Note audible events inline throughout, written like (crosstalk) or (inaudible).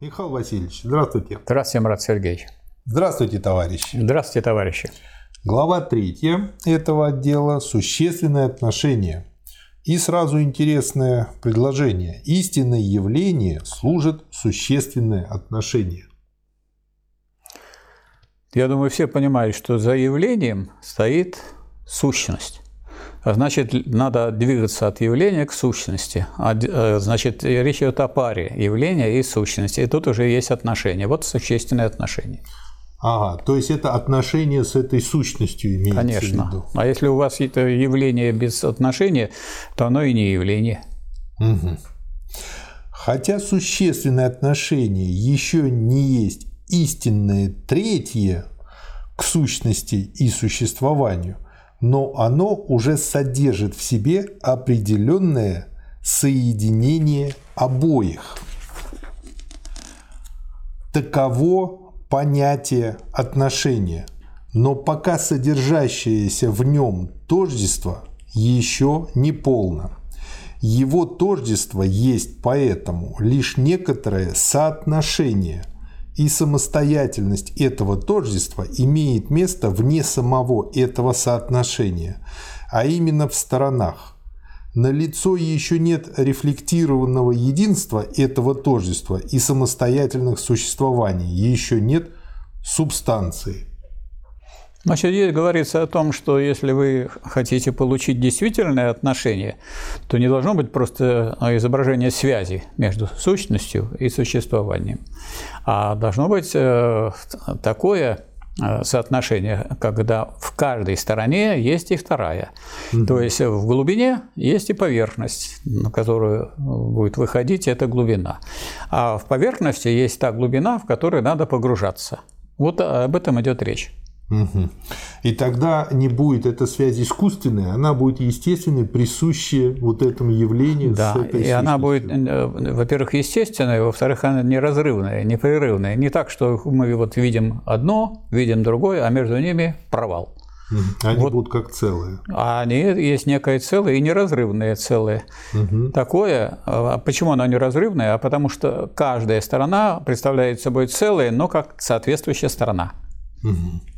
Михаил Васильевич, здравствуйте. Здравствуйте, Марат Сергеевич. Здравствуйте, товарищи. Здравствуйте, товарищи. Глава третья этого отдела – существенные отношения. И сразу интересное предложение. Истинное явление служит существенное отношение. Я думаю, все понимают, что за явлением стоит сущность. Значит, надо двигаться от явления к сущности. А, э, значит, речь идет о паре явления и сущности. И тут уже есть отношения. Вот существенные отношения. Ага, то есть это отношение с этой сущностью имеется Конечно. в виду. А если у вас это явление без отношения, то оно и не явление. Угу. Хотя существенное отношение еще не есть истинное третье к сущности и существованию – но оно уже содержит в себе определенное соединение обоих. Таково понятие отношения, но пока содержащееся в нем тождество еще не полно. Его тождество есть поэтому лишь некоторое соотношение – и самостоятельность этого тождества имеет место вне самого этого соотношения, а именно в сторонах. На лицо еще нет рефлектированного единства этого тождества и самостоятельных существований, еще нет субстанции. Значит, здесь говорится о том, что если вы хотите получить действительное отношение, то не должно быть просто изображение связи между сущностью и существованием, а должно быть э, такое э, соотношение, когда в каждой стороне есть и вторая. Угу. То есть в глубине есть и поверхность, на которую будет выходить эта глубина. А в поверхности есть та глубина, в которую надо погружаться. Вот об этом идет речь. Угу. И тогда не будет эта связь искусственная, она будет естественной, присущая вот этому явлению. Да, и она будет, э, во-первых, естественная, во-вторых, она неразрывная, непрерывная. Не так, что мы вот видим одно, видим другое, а между ними провал. Они вот, будут как целые. А они есть некое целое и неразрывное целое. Угу. Такое, а почему оно неразрывное? А потому что каждая сторона представляет собой целое, но как соответствующая сторона. Угу.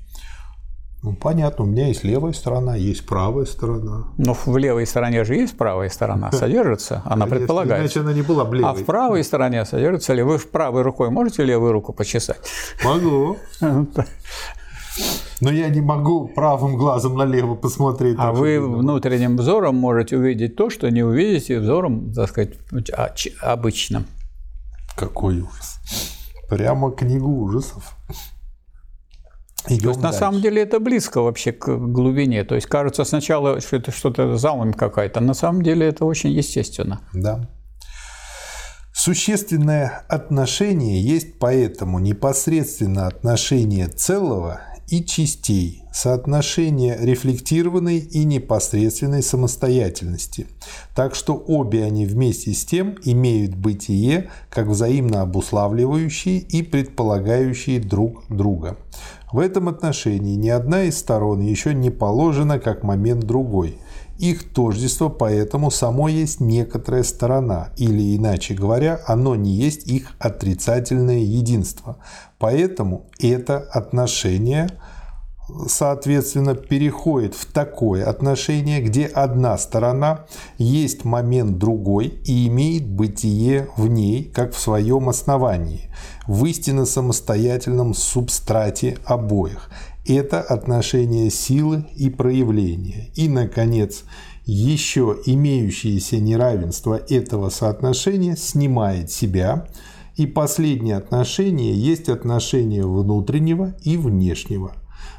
Ну, понятно, у меня есть левая сторона, есть правая сторона. Но в левой стороне же есть правая сторона, (laughs) содержится, она Конечно, предполагается. Иначе она не была бы левой. А в правой стороне содержится ли? Вы в правой рукой можете левую руку почесать? Могу. (laughs) Но я не могу правым глазом налево посмотреть. А вы внутренним взором можете увидеть то, что не увидите взором, так сказать, обычным. Какой ужас. Прямо книгу ужасов. Идем То есть, дальше. на самом деле это близко вообще к глубине. То есть кажется сначала, что это что-то заум какая-то, на самом деле это очень естественно. Да. Существенное отношение есть поэтому непосредственно отношение целого и частей, соотношение рефлектированной и непосредственной самостоятельности. Так что обе они вместе с тем имеют бытие как взаимно обуславливающие и предполагающие друг друга. В этом отношении ни одна из сторон еще не положена как момент другой. Их тождество поэтому само есть некоторая сторона, или иначе говоря, оно не есть их отрицательное единство. Поэтому это отношение соответственно, переходит в такое отношение, где одна сторона есть момент другой и имеет бытие в ней, как в своем основании в истинно самостоятельном субстрате обоих. Это отношение силы и проявления. И, наконец, еще имеющееся неравенство этого соотношения снимает себя, и последнее отношение есть отношение внутреннего и внешнего.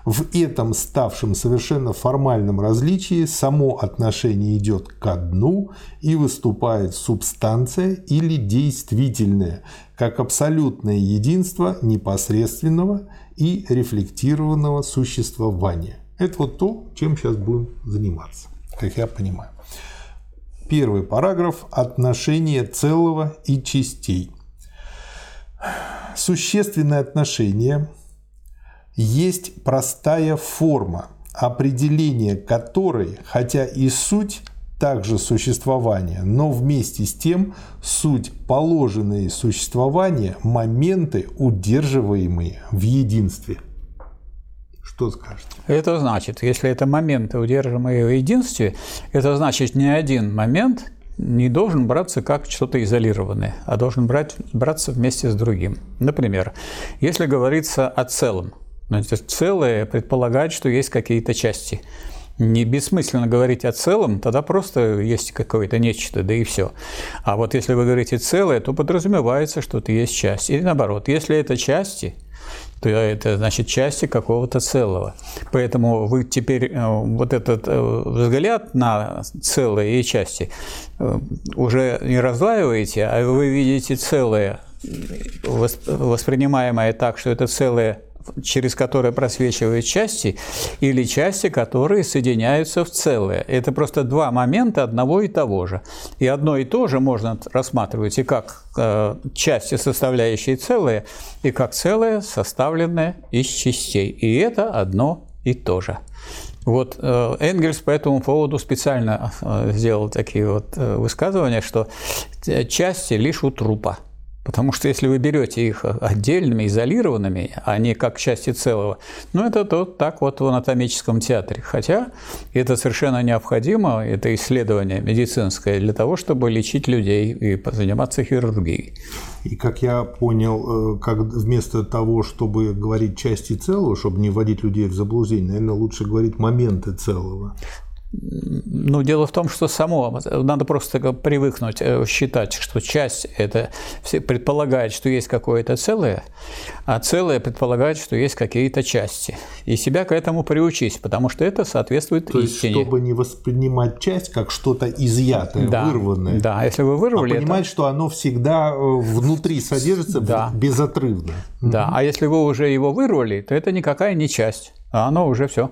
В этом ставшем совершенно формальном различии само отношение идет ко дну и выступает субстанция или действительное, как абсолютное единство непосредственного и рефлектированного существования. Это вот то, чем сейчас будем заниматься, как я понимаю. Первый параграф – отношение целого и частей. Существенное отношение – есть простая форма, определение которой, хотя и суть также существование, но вместе с тем суть положенные существования – моменты, удерживаемые в единстве. Что скажете? Это значит, если это моменты, удерживаемые в единстве, это значит не один момент не должен браться как что-то изолированное, а должен брать, браться вместе с другим. Например, если говорится о целом, значит, целое предполагает, что есть какие-то части – не бессмысленно говорить о целом, тогда просто есть какое-то нечто, да и все. А вот если вы говорите целое, то подразумевается, что это есть часть. Или наоборот, если это части, то это значит части какого-то целого. Поэтому вы теперь э, вот этот э, взгляд на целые и части э, уже не разлаиваете, а вы видите целое, воспринимаемое так, что это целое через которые просвечивают части, или части, которые соединяются в целое. Это просто два момента одного и того же. И одно и то же можно рассматривать и как э, части, составляющие целое, и как целое, составленное из частей. И это одно и то же. Вот э, Энгельс по этому поводу специально э, сделал такие вот высказывания, что части лишь у трупа – Потому что если вы берете их отдельными, изолированными, а не как части целого, ну это то, так вот в анатомическом театре. Хотя это совершенно необходимо, это исследование медицинское для того, чтобы лечить людей и заниматься хирургией. И как я понял, э, как вместо того, чтобы говорить части целого, чтобы не вводить людей в заблуждение, наверное, лучше говорить моменты целого. Ну, дело в том, что само, надо просто привыкнуть э, считать, что часть это предполагает, что есть какое-то целое, а целое предполагает, что есть какие-то части. И себя к этому приучить, потому что это соответствует То истине. Есть, чтобы не воспринимать часть как что-то изъятое, да, вырванное. Да, если вы вырвали а понимать, это... что оно всегда э, внутри содержится да. безотрывно. Да, угу. а если вы уже его вырвали, то это никакая не часть, а оно уже все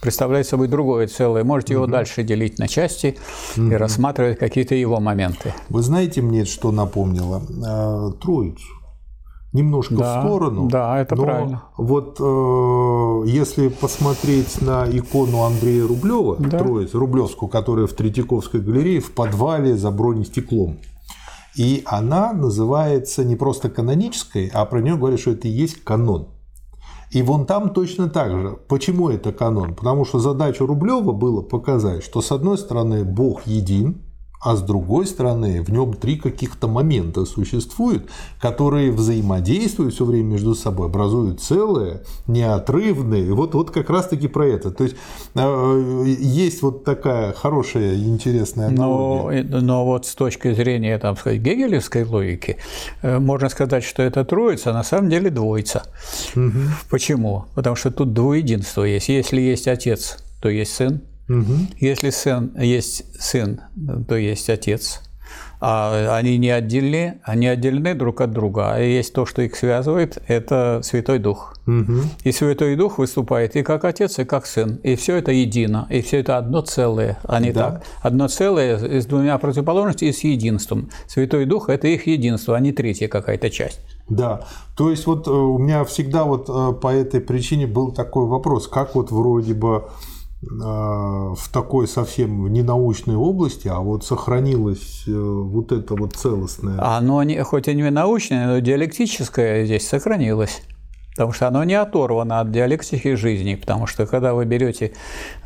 представляет собой другое целое. Можете угу. его дальше делить на части угу. и рассматривать какие-то его моменты. Вы знаете мне, что напомнило? А, Троицу. Немножко да, в сторону. Да, это но правильно. Вот э, если посмотреть на икону Андрея Рублева, да. Троицу, Рублевскую, которая в Третьяковской галерее в подвале за бронестеклом. И она называется не просто канонической, а про нее говорят, что это и есть канон. И вон там точно так же. Почему это канон? Потому что задача Рублева было показать, что с одной стороны Бог един, а с другой стороны в нем три каких-то момента существуют, которые взаимодействуют все время между собой, образуют целое, неотрывное. Вот, вот как раз-таки про это. То есть э, есть вот такая хорошая интересная аналогия. Но, но вот с точки зрения там, сказать, гегелевской логики, э, можно сказать, что это троица, а на самом деле двоица. Угу. Почему? Потому что тут двуединство есть. Если есть отец, то есть сын. Угу. Если сын есть сын, то есть отец. А они не отдельны, они отдельны друг от друга. А есть то, что их связывает, это Святой Дух. Угу. И Святой Дух выступает и как отец, и как сын. И все это едино, и все это одно целое, а не да. так. Одно целое с двумя противоположностями и с единством. Святой Дух – это их единство, а не третья какая-то часть. Да, то есть вот э, у меня всегда вот э, по этой причине был такой вопрос, как вот вроде бы в такой совсем ненаучной области, а вот сохранилось э, вот это вот целостное. Оно не, хоть и не научное, но диалектическое здесь сохранилось. Потому что оно не оторвано от диалектики жизни, потому что когда вы берете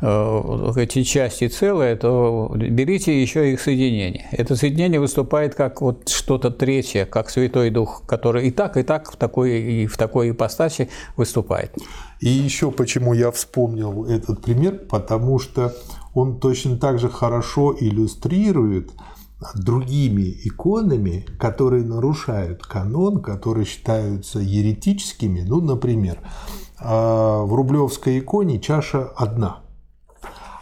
э, эти части целые, то берите еще их соединение. Это соединение выступает как вот что-то третье, как Святой Дух, который и так, и так в такой, и в такой ипостаси выступает. И еще почему я вспомнил этот пример, потому что он точно так же хорошо иллюстрирует другими иконами, которые нарушают канон, которые считаются еретическими. Ну, например, а, в рублевской иконе чаша одна.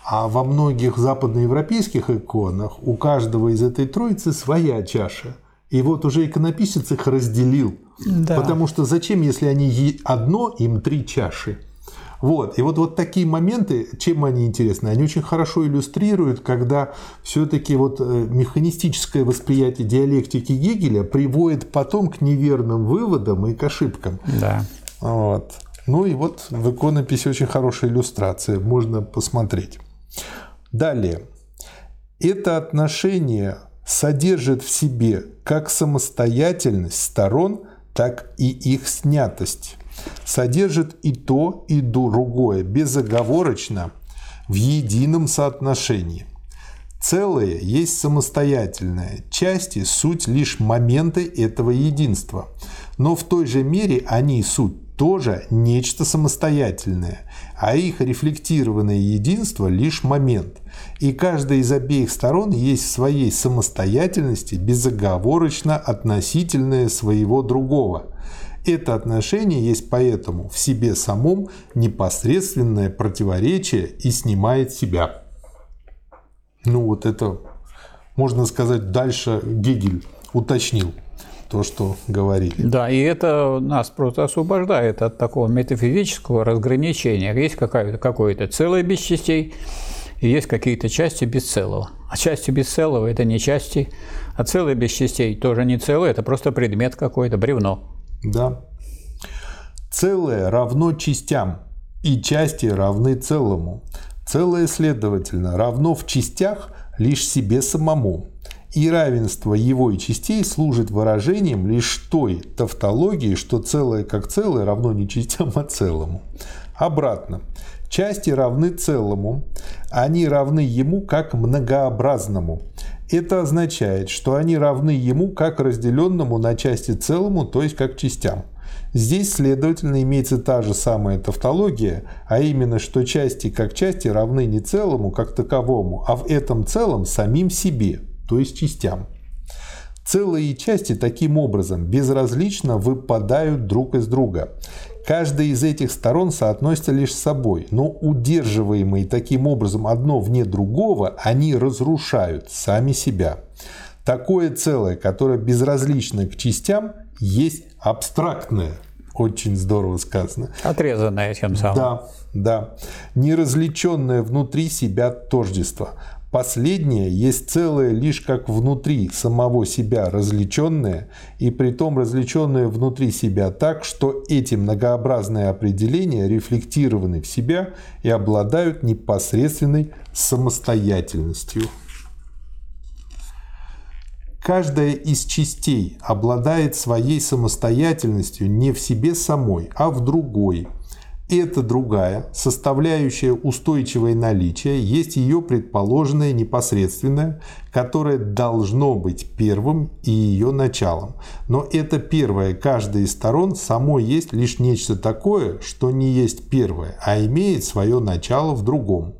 А во многих западноевропейских иконах у каждого из этой троицы своя чаша. И вот уже иконописец их разделил. Да. Потому что зачем, если они одно, им три чаши? Вот. И вот, вот такие моменты, чем они интересны? Они очень хорошо иллюстрируют, когда все-таки вот э, механистическое восприятие диалектики Гегеля приводит потом к неверным выводам и к ошибкам. Да. Вот. Ну и вот в иконописи очень хорошая иллюстрация, можно посмотреть. Далее. Это отношение содержит в себе как самостоятельность сторон, так и их снятость. Содержит и то, и другое безоговорочно в едином соотношении. Целое есть самостоятельное, части – суть лишь моменты этого единства. Но в той же мере они суть тоже нечто самостоятельное, а их рефлектированное единство – лишь момент. И каждая из обеих сторон есть в своей самостоятельности безоговорочно относительное своего другого. Это отношение есть поэтому в себе самом непосредственное противоречие и снимает себя. Ну вот это, можно сказать, дальше Гегель уточнил то, что говорили. Да, и это нас просто освобождает от такого метафизического разграничения. Есть какое-то целое без частей, и есть какие-то части без целого. А части без целого – это не части, а целое без частей тоже не целое, это просто предмет какой-то, бревно. Да. Целое равно частям, и части равны целому. Целое, следовательно, равно в частях лишь себе самому, и равенство его и частей служит выражением лишь той тавтологии, что целое как целое равно не частям, а целому. Обратно. Части равны целому, они равны ему как многообразному. Это означает, что они равны ему как разделенному на части целому, то есть как частям. Здесь, следовательно, имеется та же самая тавтология, а именно, что части как части равны не целому как таковому, а в этом целом самим себе, то есть частям. Целые части таким образом безразлично выпадают друг из друга. Каждая из этих сторон соотносится лишь с собой, но удерживаемые таким образом одно вне другого, они разрушают сами себя. Такое целое, которое безразлично к частям, есть абстрактное. Очень здорово сказано. Отрезанное тем самым. Да, да. Неразличенное внутри себя тождество. Последнее есть целое лишь как внутри самого себя различенное, и притом различенное внутри себя так, что эти многообразные определения рефлектированы в себя и обладают непосредственной самостоятельностью. Каждая из частей обладает своей самостоятельностью не в себе самой, а в другой. Эта другая, составляющая устойчивое наличие, есть ее предположенное непосредственное, которое должно быть первым и ее началом. Но это первое каждой из сторон само есть лишь нечто такое, что не есть первое, а имеет свое начало в другом.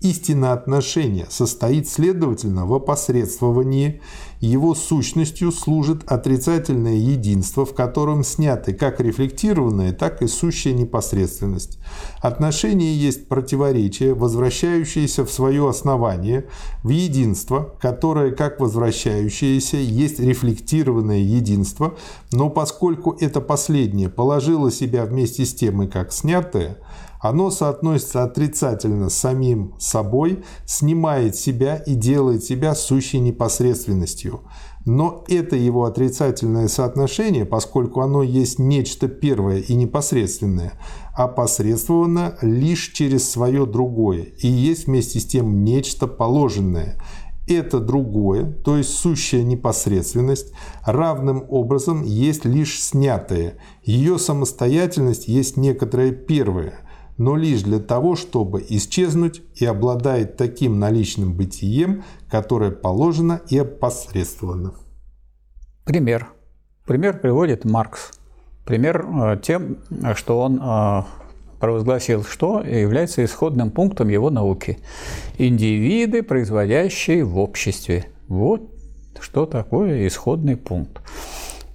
Истинное отношение состоит, следовательно, в опосредствовании его сущностью служит отрицательное единство, в котором сняты как рефлектированная, так и сущая непосредственность. Отношение есть противоречие, возвращающееся в свое основание, в единство, которое, как возвращающееся, есть рефлектированное единство, но поскольку это последнее положило себя вместе с тем и как снятое, оно соотносится отрицательно с самим собой, снимает себя и делает себя сущей непосредственностью. Но это его отрицательное соотношение, поскольку оно есть нечто первое и непосредственное, опосредствовано лишь через свое другое и есть вместе с тем нечто положенное. Это другое, то есть сущая непосредственность, равным образом есть лишь снятое. Ее самостоятельность есть некоторое первое – но лишь для того, чтобы исчезнуть и обладает таким наличным бытием, которое положено и опосредствовано. Пример. Пример приводит Маркс. Пример э, тем, что он э, провозгласил, что является исходным пунктом его науки. Индивиды, производящие в обществе. Вот что такое исходный пункт.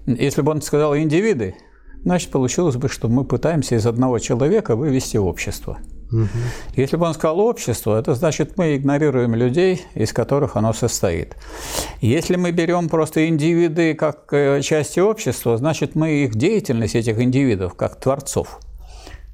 Если бы он сказал индивиды, значит, получилось бы, что мы пытаемся из одного человека вывести общество. Угу. Если бы он сказал общество, это значит, мы игнорируем людей, из которых оно состоит. Если мы берем просто индивиды как э, части общества, значит, мы их деятельность, этих индивидов, как творцов,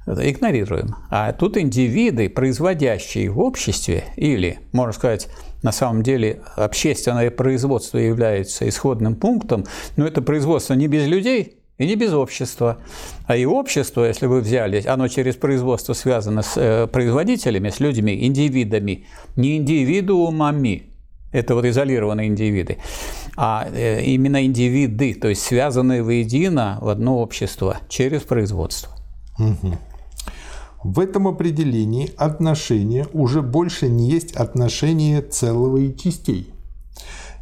игнорируем. А тут индивиды, производящие в обществе, или, можно сказать, на самом деле общественное производство является исходным пунктом, но это производство не без людей, и не без общества. А и общество, если вы взяли, оно через производство связано с э, производителями, с людьми, индивидами, не индивидуумами, Это вот изолированные индивиды. А э, именно индивиды, то есть связанные воедино в одно общество через производство. Угу. В этом определении отношения уже больше не есть отношения целого и частей.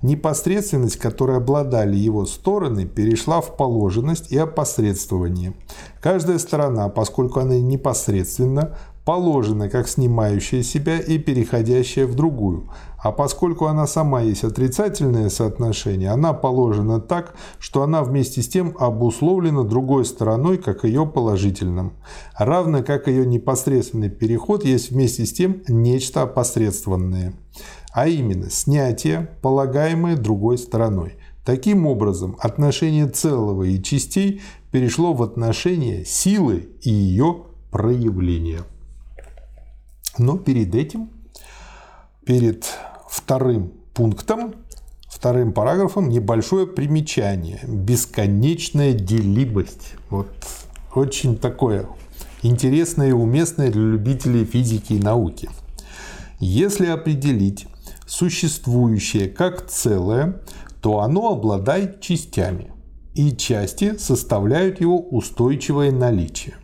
Непосредственность, которой обладали его стороны, перешла в положенность и опосредствование. Каждая сторона, поскольку она непосредственно, положена как снимающая себя и переходящая в другую, а поскольку она сама есть отрицательное соотношение, она положена так, что она вместе с тем обусловлена другой стороной, как ее положительным. Равно как ее непосредственный переход есть вместе с тем нечто опосредствованное а именно снятие, полагаемое другой стороной. Таким образом, отношение целого и частей перешло в отношение силы и ее проявления. Но перед этим, перед вторым пунктом, вторым параграфом небольшое примечание. Бесконечная делимость. Вот очень такое интересное и уместное для любителей физики и науки. Если определить существующее как целое, то оно обладает частями, и части составляют его устойчивое наличие.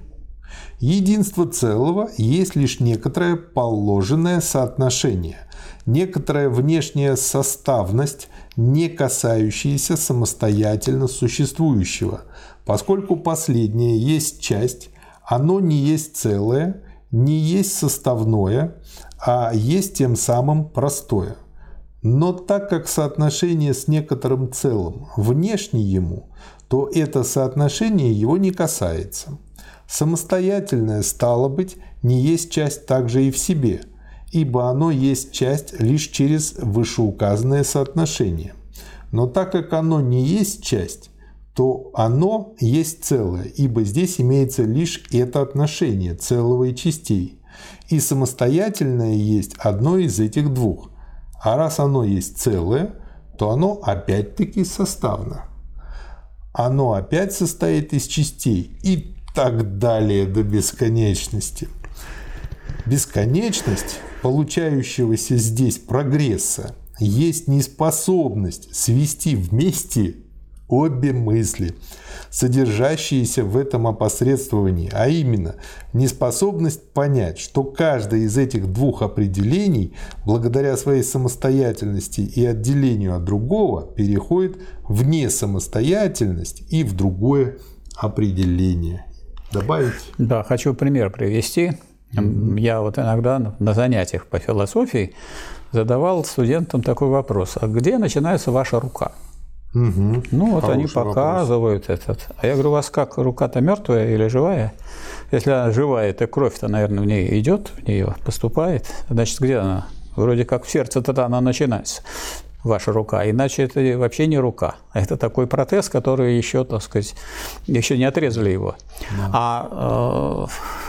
Единство целого есть лишь некоторое положенное соотношение, некоторая внешняя составность, не касающаяся самостоятельно существующего, поскольку последнее есть часть, оно не есть целое, не есть составное, а есть тем самым простое. Но так как соотношение с некоторым целым внешне ему, то это соотношение его не касается. Самостоятельное, стало быть, не есть часть также и в себе, ибо оно есть часть лишь через вышеуказанное соотношение. Но так как оно не есть часть, то оно есть целое, ибо здесь имеется лишь это отношение целого и частей – и самостоятельное есть одно из этих двух. А раз оно есть целое, то оно опять-таки составно. Оно опять состоит из частей и так далее до бесконечности. Бесконечность получающегося здесь прогресса есть неспособность свести вместе обе мысли, содержащиеся в этом опосредствовании, а именно неспособность понять, что каждое из этих двух определений, благодаря своей самостоятельности и отделению от другого, переходит в несамостоятельность и в другое определение. Добавить? Да, хочу пример привести. Mm-hmm. Я вот иногда на занятиях по философии задавал студентам такой вопрос. А где начинается ваша рука? Угу. Ну, вот Хороший они показывают вопрос. этот. А я говорю, у вас как, рука-то мертвая или живая? Если она живая, то кровь-то, наверное, в ней идет, в нее поступает. Значит, где она? Вроде как в сердце тогда она начинается ваша рука. Иначе это вообще не рука. Это такой протез, который еще, так сказать, еще не отрезали его. Да. А,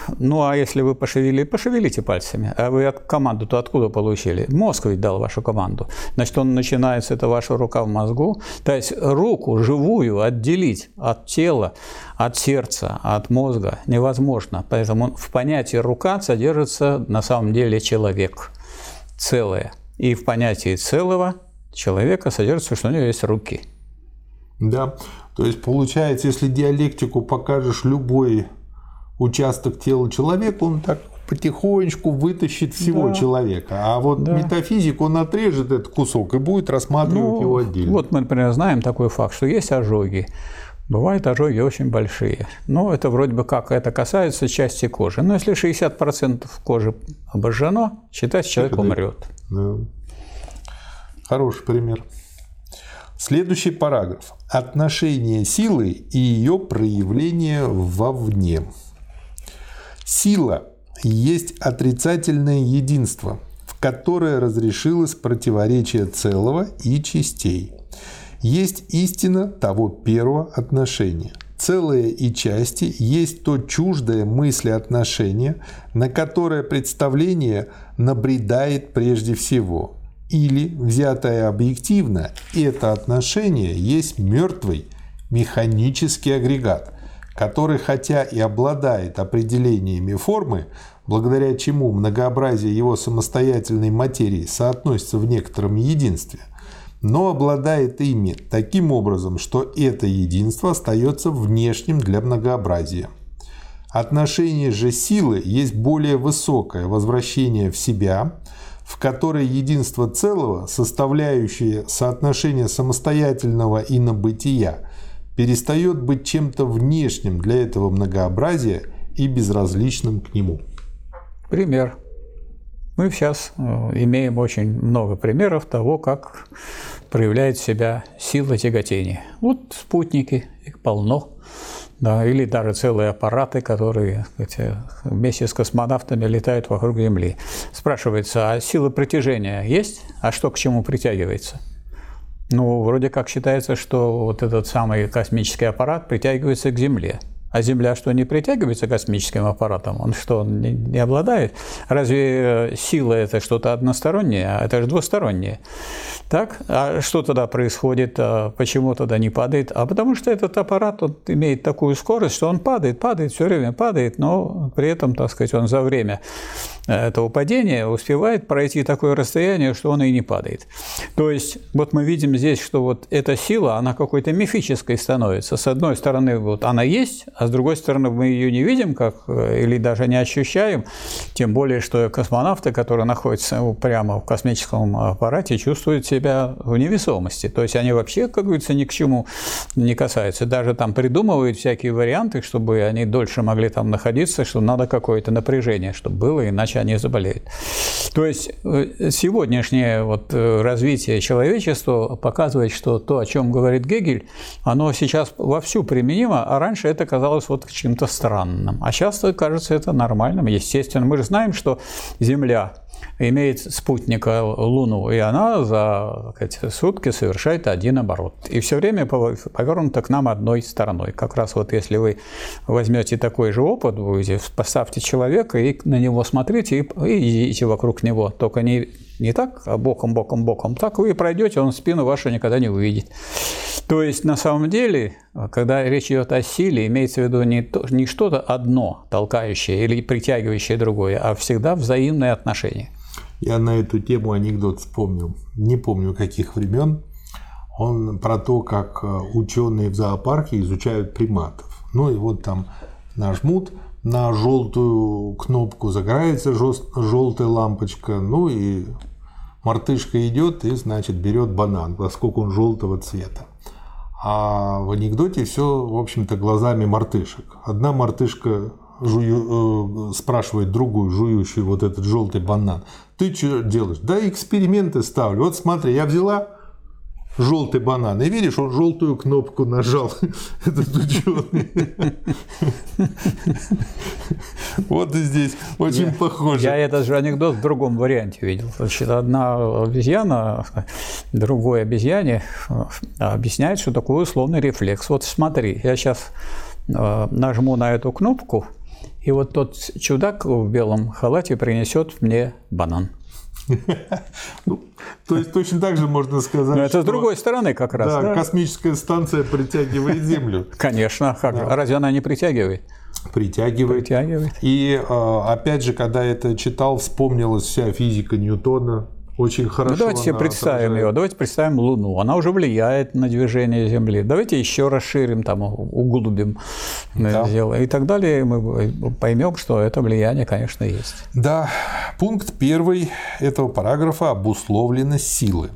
э, ну, а если вы пошевелили, пошевелите пальцами. А вы команду-то откуда получили? Мозг ведь дал вашу команду. Значит, он начинается, это ваша рука в мозгу. То есть руку живую отделить от тела, от сердца, от мозга невозможно. Поэтому в понятии рука содержится на самом деле человек целое. И в понятии целого человека содержится, что у него есть руки. Да, то есть получается, если диалектику покажешь любой участок тела человека, он так потихонечку вытащит всего да. человека. А вот да. метафизик, он отрежет этот кусок и будет рассматривать ну, его отдельно. Вот мы, например, знаем такой факт, что есть ожоги. Бывают ожоги очень большие. Но это вроде бы как это касается части кожи. Но если 60% кожи обожжено, считайте, человек умрет. Да. Хороший пример. Следующий параграф. Отношение силы и ее проявление вовне. Сила есть отрицательное единство, в которое разрешилось противоречие целого и частей. Есть истина того первого отношения. Целое и части есть то чуждое мысли отношение, на которое представление набредает прежде всего – или, взятое объективно, это отношение есть мертвый механический агрегат, который хотя и обладает определениями формы, благодаря чему многообразие его самостоятельной материи соотносится в некотором единстве, но обладает ими таким образом, что это единство остается внешним для многообразия. Отношение же силы есть более высокое возвращение в себя, в которой единство целого, составляющее соотношение самостоятельного и инобытия, перестает быть чем-то внешним для этого многообразия и безразличным к нему. Пример. Мы сейчас э, имеем очень много примеров того, как проявляет себя сила тяготения. Вот спутники, их полно. Да, или даже целые аппараты, которые сказать, вместе с космонавтами летают вокруг Земли. Спрашивается, а сила притяжения есть? А что к чему притягивается? Ну, вроде как считается, что вот этот самый космический аппарат притягивается к Земле. А Земля что, не притягивается космическим аппаратом? Он что, не, не обладает? Разве э, сила – это что-то одностороннее? А это же двустороннее. Так? А что тогда происходит? А почему тогда не падает? А потому что этот аппарат он имеет такую скорость, что он падает, падает, все время падает, но при этом, так сказать, он за время этого падения успевает пройти такое расстояние, что он и не падает. То есть вот мы видим здесь, что вот эта сила, она какой-то мифической становится. С одной стороны, вот она есть, а с другой стороны, мы ее не видим как, э, или даже не ощущаем, тем более, что космонавты, которые находятся прямо в космическом аппарате, чувствуют себя в невесомости. То есть они вообще, как говорится, ни к чему не касаются. Даже там придумывают всякие варианты, чтобы они дольше могли там находиться, что надо какое-то напряжение, чтобы было, иначе они заболеют. То есть э, сегодняшнее вот э, развитие человечества показывает, что то, о чем говорит Гегель, оно сейчас вовсю применимо, а раньше это казалось вот чем-то странным. А сейчас кажется это нормальным, естественно. Мы же знаем, что Земля имеет спутника Луну, и она за эти сутки совершает один оборот. И все время повернута к нам одной стороной. Как раз вот если вы возьмете такой же опыт, вы поставьте человека и на него смотрите, и, и идите вокруг него. Только не, не так, а боком, боком, боком. Так вы пройдете, он спину вашу никогда не увидит. То есть, на самом деле, когда речь идет о силе, имеется в виду не, то, не что-то одно, толкающее или притягивающее другое, а всегда взаимные отношения. Я на эту тему анекдот вспомнил. Не помню, каких времен. Он про то, как э, ученые в зоопарке изучают приматов. Ну и вот там нажмут на желтую кнопку, загорается желтая лампочка, ну и мартышка идет и, значит, берет банан, поскольку он желтого цвета. А в анекдоте все, в общем-то, глазами мартышек. Одна мартышка жую, э, спрашивает другую, жующую вот этот желтый банан, ты что делаешь? Да эксперименты ставлю. Вот смотри, я взяла желтый банан. И видишь, он желтую кнопку нажал, (laughs) этот ученый. Вот и здесь очень похоже. Я этот же анекдот в другом варианте видел. Значит, одна обезьяна другой обезьяне э, объясняет, что такое условный рефлекс. Вот смотри, я сейчас э, нажму на эту кнопку, и вот тот чудак в белом халате принесет мне банан. Ну, то есть точно так же можно сказать. Но это с другой стороны как раз. Да, да, космическая станция притягивает Землю. (laughs) Конечно, как да. разве она не притягивает? Притягивает. Притягивает. И а, опять же, когда это читал, вспомнилась вся физика Ньютона, очень хорошо. Ну, давайте себе представим отражает. ее. Давайте представим Луну. Она уже влияет на движение Земли. Давайте еще расширим, там, углубим да. дело. И так далее. Мы поймем, что это влияние, конечно, есть. Да. Пункт первый этого параграфа – обусловленность силы.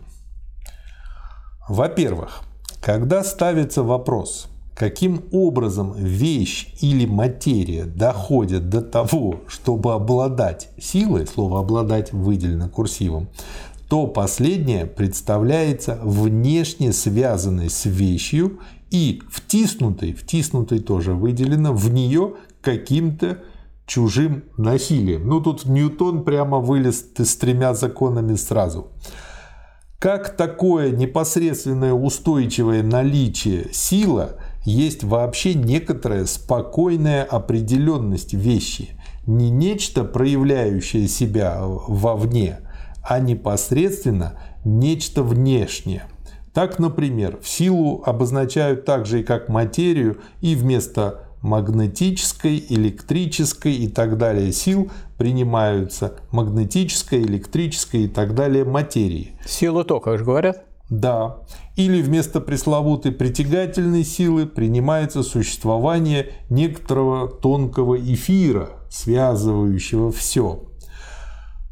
Во-первых, когда ставится вопрос – каким образом вещь или материя доходят до того, чтобы обладать силой, слово «обладать» выделено курсивом, то последнее представляется внешне связанной с вещью и втиснутой, втиснутой тоже выделено, в нее каким-то чужим насилием. Ну, тут Ньютон прямо вылез с тремя законами сразу. Как такое непосредственное устойчивое наличие сила есть вообще некоторая спокойная определенность вещи, не нечто, проявляющее себя вовне, а непосредственно нечто внешнее. Так, например, в силу обозначают также и как материю, и вместо магнетической, электрической и так далее сил принимаются магнетической, электрической и так далее материи. Силу тока, же говорят? Да. Или вместо пресловутой притягательной силы принимается существование некоторого тонкого эфира, связывающего все.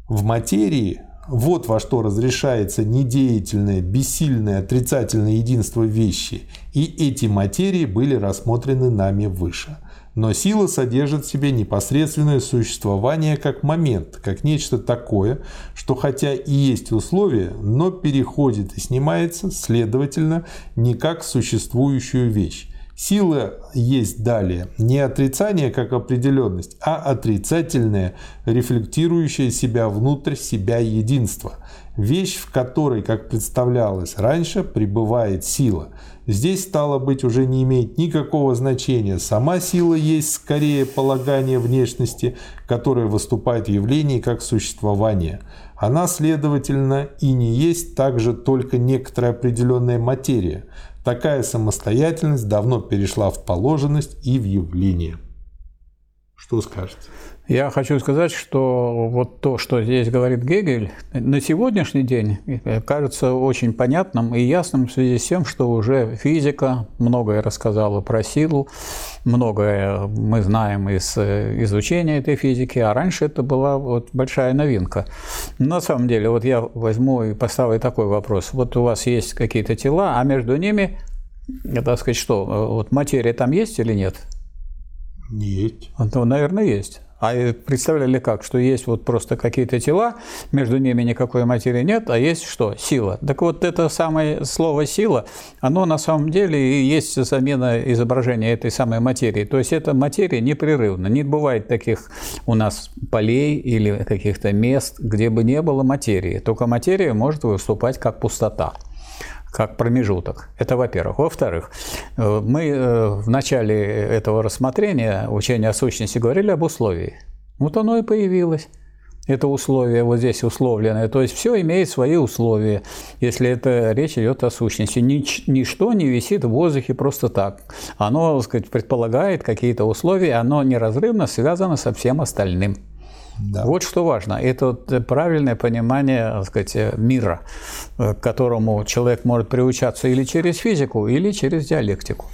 В материи вот во что разрешается недеятельное, бессильное, отрицательное единство вещи, и эти материи были рассмотрены нами выше. Но сила содержит в себе непосредственное существование как момент, как нечто такое, что хотя и есть условие, но переходит и снимается, следовательно, не как существующую вещь. Сила есть далее не отрицание как определенность, а отрицательное, рефлектирующее себя внутрь себя единство. Вещь, в которой, как представлялось раньше, пребывает сила. Здесь, стало быть, уже не имеет никакого значения. Сама сила есть скорее полагание внешности, которое выступает в явлении как существование. Она, следовательно, и не есть также только некоторая определенная материя – Такая самостоятельность давно перешла в положенность и в явление. Что скажете? Я хочу сказать, что вот то, что здесь говорит Гегель, на сегодняшний день кажется очень понятным и ясным в связи с тем, что уже физика многое рассказала про силу, многое мы знаем из изучения этой физики, а раньше это была вот большая новинка. На самом деле, вот я возьму и поставлю такой вопрос. Вот у вас есть какие-то тела, а между ними, так сказать, что, вот материя там есть или нет? Есть. Ну, наверное, есть. А представляли как, что есть вот просто какие-то тела, между ними никакой материи нет, а есть что? Сила. Так вот это самое слово «сила», оно на самом деле и есть замена изображения этой самой материи. То есть эта материя непрерывна. Не бывает таких у нас полей или каких-то мест, где бы не было материи. Только материя может выступать как пустота как промежуток. Это во-первых. Во-вторых, э, мы э, в начале этого рассмотрения учения о сущности говорили об условии. Вот оно и появилось. Это условие вот здесь условленное. То есть все имеет свои условия, если это речь идет о сущности. Нич, ничто не висит в воздухе просто так. Оно, так сказать, предполагает какие-то условия, оно неразрывно связано со всем остальным. Да. Вот что важно. Это правильное понимание так сказать, мира, э, к которому человек может приучаться или через физику, или через диалектику.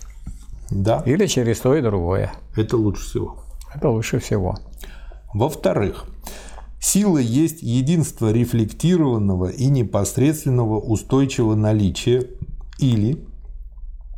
Да. Или через то и другое. Это лучше всего. Это лучше всего. Во-вторых, сила есть единство рефлектированного и непосредственного устойчивого наличия или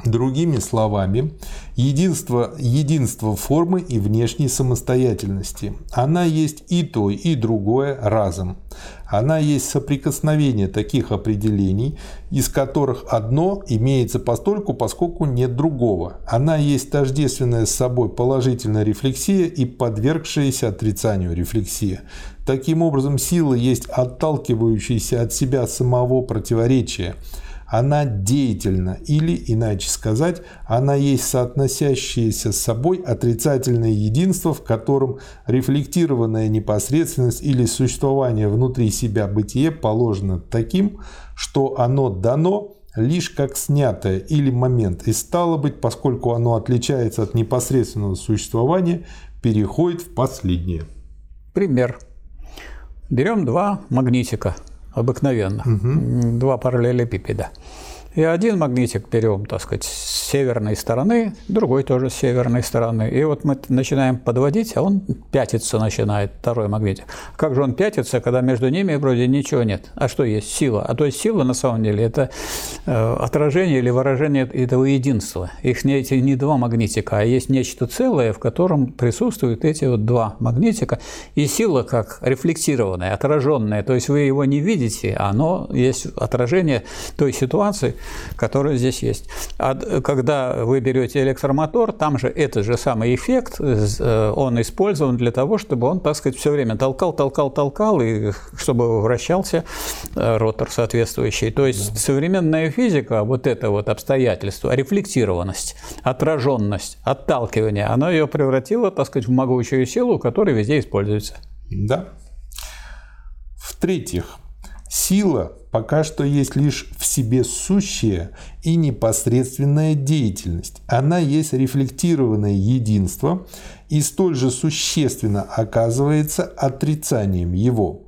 Другими словами, единство, единство формы и внешней самостоятельности. Она есть и то, и другое разом. Она есть соприкосновение таких определений, из которых одно имеется постольку, поскольку нет другого. Она есть тождественная с собой положительная рефлексия и подвергшаяся отрицанию рефлексия. Таким образом, сила есть отталкивающаяся от себя самого противоречия – она деятельна, или, иначе сказать, она есть соотносящееся с собой отрицательное единство, в котором рефлектированная непосредственность или существование внутри себя бытие положено таким, что оно дано лишь как снятое или момент, и стало быть, поскольку оно отличается от непосредственного существования, переходит в последнее. Пример. Берем два магнитика – обыкновенных, угу. два параллелепипеда. И один магнитик берем, так сказать, с северной стороны, другой тоже с северной стороны. И вот мы начинаем подводить, а он пятиться начинает, второй магнитик. Как же он пятится, когда между ними вроде ничего нет? А что есть? Сила. А то есть сила на самом деле это э, отражение или выражение этого единства. Их не эти не два магнитика, а есть нечто целое, в котором присутствуют эти вот два магнитика. И сила как рефлексированная, отраженная. То есть вы его не видите, а оно есть отражение той ситуации, которая здесь есть. А когда вы берете электромотор, там же этот же самый эффект, э, он использован для того, чтобы он, так сказать, все время толкал, толкал, толкал, и чтобы вращался э, ротор соответствующий. То есть да. современная физика, вот это вот обстоятельство, рефлектированность, отраженность, отталкивание, оно ее превратило, так сказать, в могучую силу, которая везде используется. Да. В-третьих, Сила пока что есть лишь в себе сущая и непосредственная деятельность. Она есть рефлектированное единство и столь же существенно оказывается отрицанием его,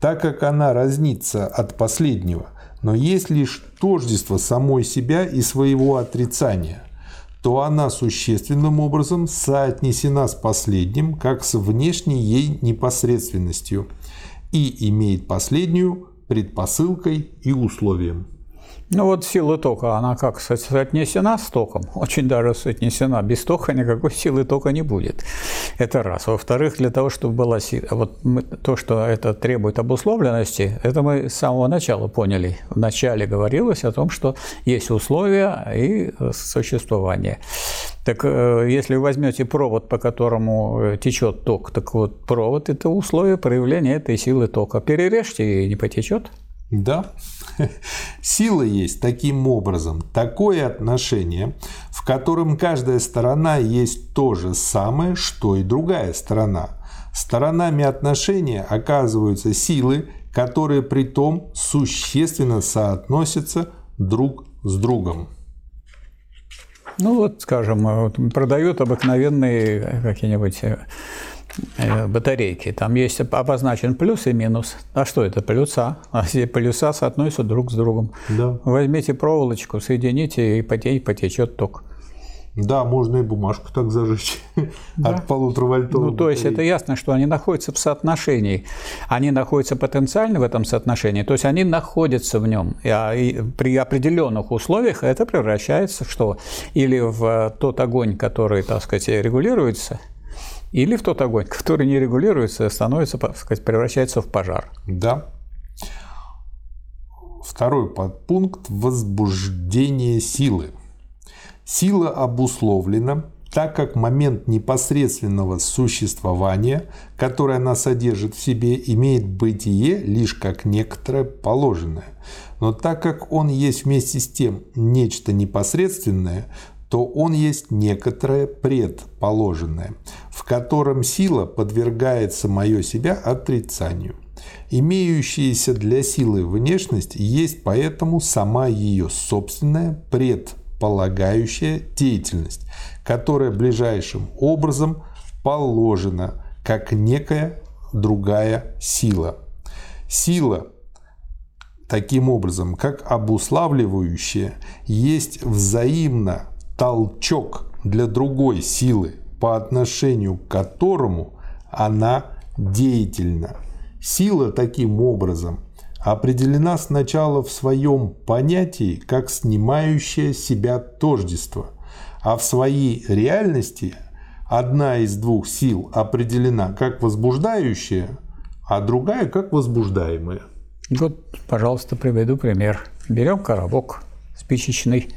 так как она разнится от последнего, но есть лишь тождество самой себя и своего отрицания – то она существенным образом соотнесена с последним, как с внешней ей непосредственностью, и имеет последнюю предпосылкой и условием. Ну вот сила тока, она как соотнесена с током? Очень даже соотнесена. Без тока никакой силы тока не будет. Это раз. Во-вторых, для того, чтобы была сила, вот мы, то, что это требует обусловленности, это мы с самого начала поняли. В начале говорилось о том, что есть условия и существование. Так э, если вы возьмете провод, по которому э, течет ток, так вот провод – это условие проявления этой силы тока. Перережьте и не потечет. Да. Сила есть таким образом такое отношение, в котором каждая сторона есть то же самое, что и другая сторона. Сторонами отношения оказываются силы, которые при том существенно соотносятся друг с другом. Ну вот, скажем, продают обыкновенные какие-нибудь э, Э, батарейки. Там есть обозначен плюс и минус. А что это? Плюса. А все плюса соотносятся друг с другом. Да. Возьмите проволочку, соедините, и потечет ток. Да, можно и бумажку так зажечь да. от полутора вольтовой Ну, то есть это ясно, что они находятся в соотношении. Они находятся потенциально в этом соотношении, то есть они находятся в нем. А, и при определенных условиях это превращается в что? Или в тот огонь, который, так сказать, регулируется – или в тот огонь, который не регулируется, становится, так сказать, превращается в пожар. Да. Второй подпункт – возбуждение силы. Сила обусловлена, так как момент непосредственного существования, который она содержит в себе, имеет бытие лишь как некоторое положенное. Но так как он есть вместе с тем нечто непосредственное, то он есть некоторое предположенное, в котором сила подвергает самое себя отрицанию. Имеющаяся для силы внешность есть поэтому сама ее собственная предполагающая деятельность, которая ближайшим образом положена как некая другая сила. Сила таким образом, как обуславливающая, есть взаимно толчок для другой силы, по отношению к которому она деятельна. Сила таким образом определена сначала в своем понятии как снимающее себя тождество, а в своей реальности одна из двух сил определена как возбуждающая, а другая как возбуждаемая. Вот, пожалуйста, приведу пример. Берем коробок спичечный,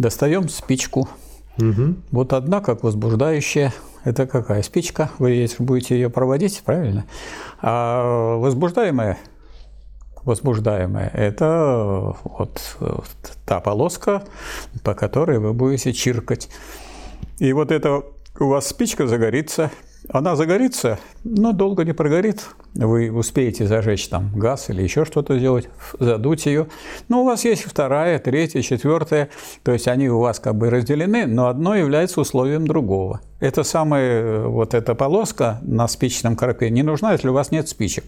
Достаем спичку. Угу. Вот одна, как возбуждающая, это какая спичка? Вы будете ее проводить, правильно? А возбуждаемая, возбуждаемая, это вот та полоска, по которой вы будете чиркать. И вот эта у вас спичка загорится, она загорится, но долго не прогорит. Вы успеете зажечь там газ или еще что-то сделать, задуть ее. Но у вас есть вторая, третья, четвертая. То есть они у вас как бы разделены, но одно является условием другого. Это самая вот эта полоска на спичном коробке не нужна, если у вас нет спичек.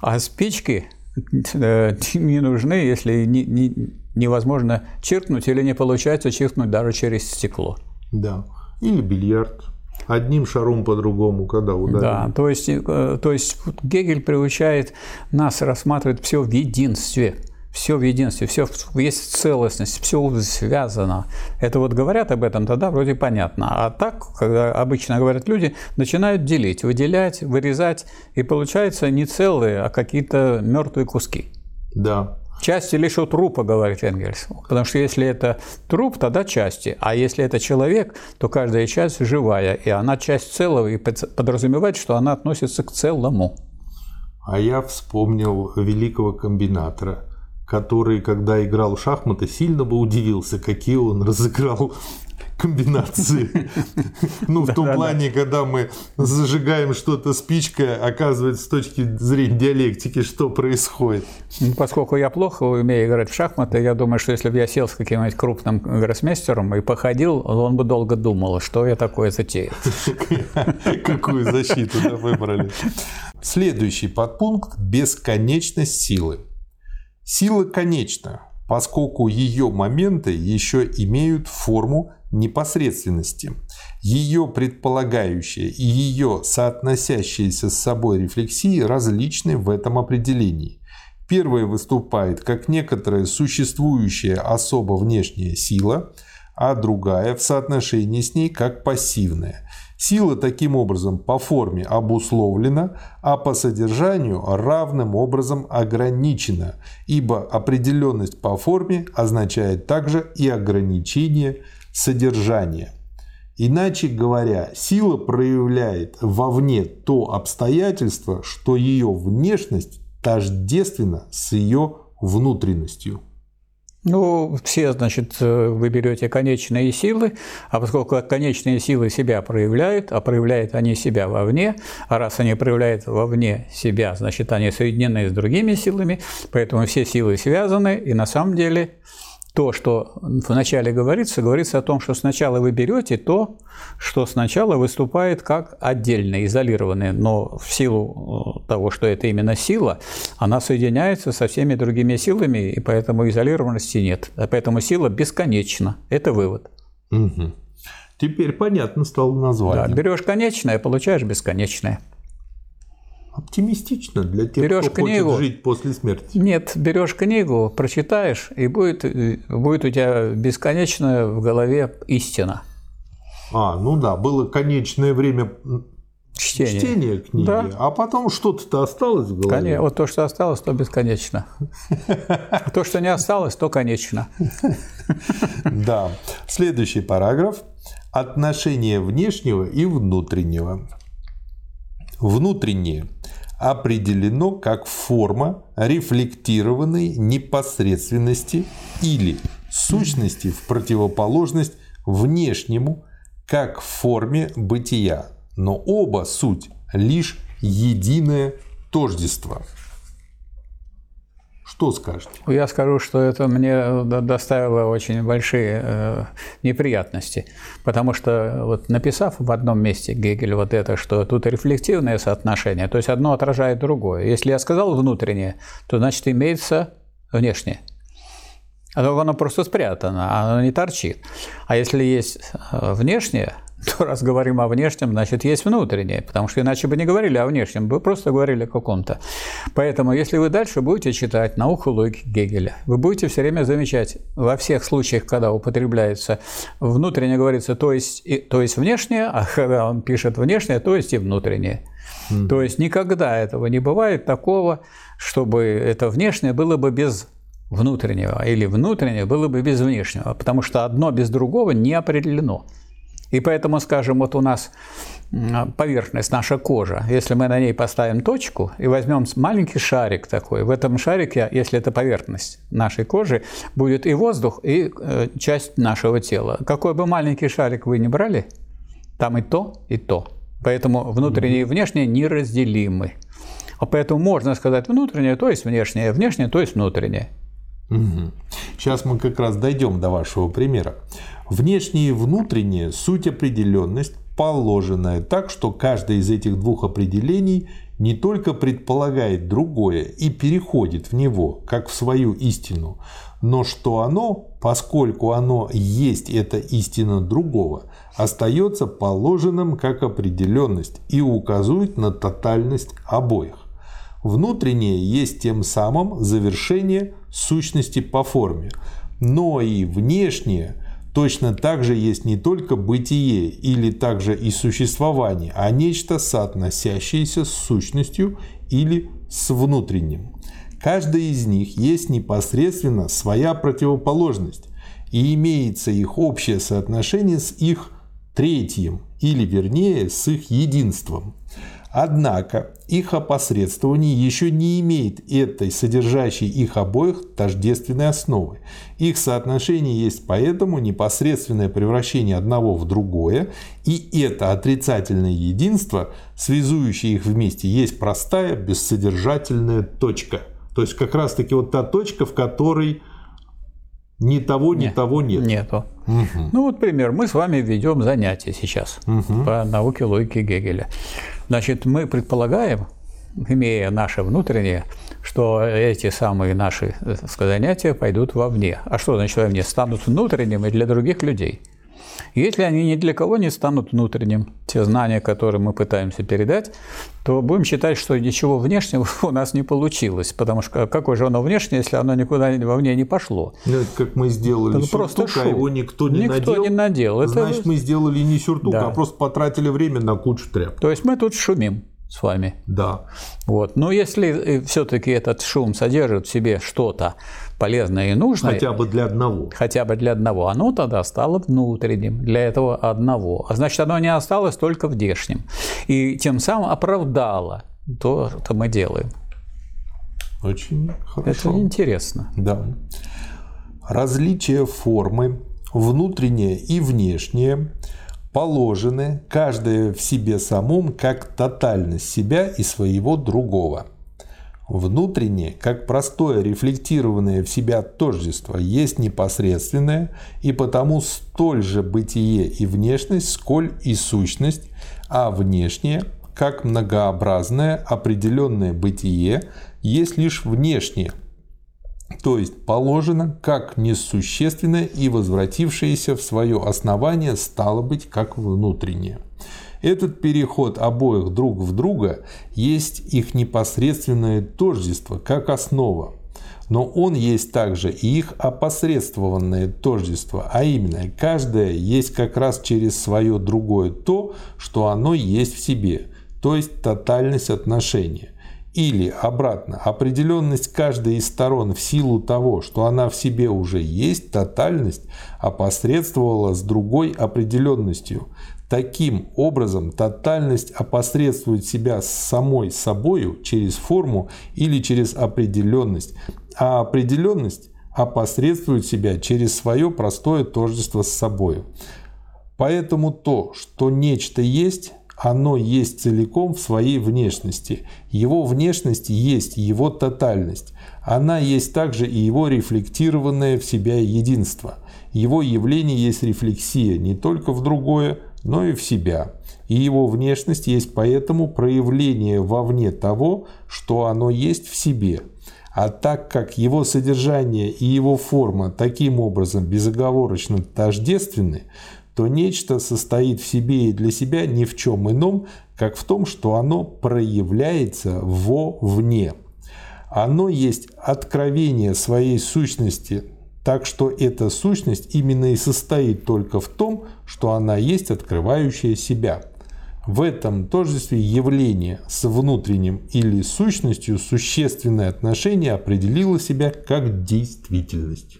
А спички э, (laughs) не нужны, если не, не, невозможно чиркнуть или не получается чиркнуть даже через стекло. Да. Или бильярд одним шаром по-другому, когда ударили. Да, то есть, э, то есть Гегель приучает нас рассматривать все в единстве. Все в единстве, все есть целостность, все связано. Это вот говорят об этом, тогда вроде понятно. А так, когда обычно говорят люди, начинают делить, выделять, вырезать, и получается не целые, а какие-то мертвые куски. Да. Части лишь у трупа, говорит Энгельс. Потому что если это труп, тогда части. А если это человек, то каждая часть живая. И она часть целого и подразумевает, что она относится к целому. А я вспомнил великого комбинатора, который, когда играл в шахматы, сильно бы удивился, какие он разыграл комбинации. (laughs) Ну, в том плане, когда мы зажигаем что-то спичкой, оказывается, с точки зрения диалектики, что происходит. Ну, поскольку я плохо умею играть в шахматы, я думаю, что если бы я сел с каким-нибудь крупным гроссмейстером и походил, он бы долго думал, что я такое затеял. (laughs) Какую защиту выбрали. (laughs) Следующий подпункт – бесконечность силы. Сила конечна, поскольку ее моменты еще имеют форму непосредственности. Ее предполагающие и ее соотносящиеся с собой рефлексии различны в этом определении. Первая выступает как некоторая существующая особо внешняя сила, а другая в соотношении с ней как пассивная. Сила таким образом по форме обусловлена, а по содержанию равным образом ограничена, ибо определенность по форме означает также и ограничение содержания. Иначе говоря, сила проявляет вовне то обстоятельство, что ее внешность тождественна с ее внутренностью. Ну, все, значит, вы берете конечные силы, а поскольку конечные силы себя проявляют, а проявляют они себя вовне, а раз они проявляют вовне себя, значит, они соединены с другими силами, поэтому все силы связаны, и на самом деле то, что вначале говорится, говорится о том, что сначала вы берете то, что сначала выступает как отдельно, изолированное, но в силу э, того, что это именно сила, она соединяется со всеми другими силами, и поэтому изолированности нет. А поэтому сила бесконечна. Это вывод. Угу. Теперь понятно стало название. Да, берешь конечное, получаешь бесконечное оптимистично для тех, берешь кто книгу, хочет жить после смерти. Нет, берешь книгу, прочитаешь, и будет, будет у тебя бесконечная в голове истина. А, ну да, было конечное время чтения, чтения книги, да. а потом что-то осталось в голове. Конечно, вот то, что осталось, то бесконечно. (laughs) То, что не осталось, то конечно. (laughs) Да. Следующий параграф. Отношение внешнего и внутреннего. Внутреннее определено как форма рефлектированной непосредственности или сущности в противоположность внешнему, как форме бытия, но оба суть лишь единое тождество. Что скажете? Я скажу, что это мне э, доставило очень большие э, неприятности, потому что вот написав в одном месте Гегель вот это, что тут рефлективное соотношение, то есть одно отражает другое. Если я сказал внутреннее, то значит имеется внешнее. А оно просто спрятано, оно не торчит. А если есть э, внешнее, (laughs) то раз говорим о внешнем, значит, есть внутреннее, потому что иначе бы не говорили о внешнем, бы просто говорили о каком-то. Поэтому, если вы дальше будете читать науку логики Гегеля, вы будете все время замечать, во всех случаях, когда употребляется внутреннее, говорится, то есть, и, то есть внешнее, а когда он пишет внешнее, то есть и внутреннее. Mm. То есть никогда этого не бывает такого, чтобы это внешнее было бы без внутреннего, или внутреннее было бы без внешнего, потому что одно без другого не определено. И поэтому, скажем, вот у нас поверхность, наша кожа, если мы на ней поставим точку и возьмем маленький шарик такой, в этом шарике, если это поверхность нашей кожи, будет и воздух, и э, часть нашего тела. Какой бы маленький шарик вы ни брали, там и то, и то. Поэтому внутреннее и внешнее неразделимы. А поэтому можно сказать внутреннее, то есть внешнее, внешнее, то есть внутреннее. Угу. Сейчас мы как раз дойдем до вашего примера. Внешнее и внутреннее – суть определенность, положенная так, что каждое из этих двух определений не только предполагает другое и переходит в него, как в свою истину, но что оно, поскольку оно есть эта истина другого, остается положенным как определенность и указывает на тотальность обоих. Внутреннее есть тем самым завершение сущности по форме, но и внешнее точно так же есть не только бытие или также и существование, а нечто соотносящееся с сущностью или с внутренним. Каждая из них есть непосредственно своя противоположность, и имеется их общее соотношение с их третьим, или вернее с их единством. Однако их опосредствование еще не имеет этой содержащей их обоих тождественной основы. Их соотношение есть поэтому непосредственное превращение одного в другое, и это отрицательное единство, связующее их вместе, есть простая бессодержательная точка. То есть как раз таки вот та точка, в которой ни того, ни Нет, того нет. Нету. Угу. Ну вот пример. Мы с вами ведем занятия сейчас угу. по науке логики Гегеля. Значит, мы предполагаем, имея наше внутреннее, что эти самые наши э, занятия пойдут вовне. А что значит вовне? Станут внутренними для других людей – если они ни для кого не станут внутренним, те знания, которые мы пытаемся передать, то будем считать, что ничего внешнего (laughs) у нас не получилось. Потому что какое же оно внешнее, если оно никуда вовне не пошло? Ну, это как мы сделали это сюртук, просто а его никто не никто надел. не надел. Значит, это... мы сделали не сюртук, да. а просто потратили время на кучу тряпок. То есть мы тут шумим с вами. Да. Вот. Но если э, все-таки этот шум содержит в себе что-то полезное и нужное, хотя бы для одного, хотя бы для одного, оно тогда стало внутренним для этого одного. А значит, оно не осталось только внешним. И тем самым оправдало то, что мы делаем. Очень хорошо. Это интересно. Да. Различие формы, внутреннее и внешнее, положены каждое в себе самом как тотальность себя и своего другого. Внутреннее, как простое рефлектированное в себя тождество, есть непосредственное и потому столь же бытие и внешность, сколь и сущность, а внешнее, как многообразное определенное бытие, есть лишь внешнее – то есть положено как несущественное и возвратившееся в свое основание стало быть как внутреннее. Этот переход обоих друг в друга есть их непосредственное тождество как основа, но он есть также и их опосредствованное тождество, а именно каждое есть как раз через свое другое то, что оно есть в себе, то есть тотальность отношения. Или, обратно, определенность каждой из сторон в силу того, что она в себе уже есть, тотальность, опосредствовала с другой определенностью. Таким образом, тотальность опосредствует себя с самой собою через форму или через определенность, а определенность опосредствует себя через свое простое тождество с собою. Поэтому то, что нечто есть, оно есть целиком в своей внешности. Его внешность есть его тотальность. Она есть также и его рефлектированное в себя единство. Его явление есть рефлексия не только в другое, но и в себя. И его внешность есть поэтому проявление вовне того, что оно есть в себе. А так как его содержание и его форма таким образом безоговорочно тождественны, то нечто состоит в себе и для себя ни в чем ином, как в том, что оно проявляется вовне. Оно есть откровение своей сущности, так что эта сущность именно и состоит только в том, что она есть открывающая себя. В этом тождестве явление с внутренним или сущностью существенное отношение определило себя как действительность.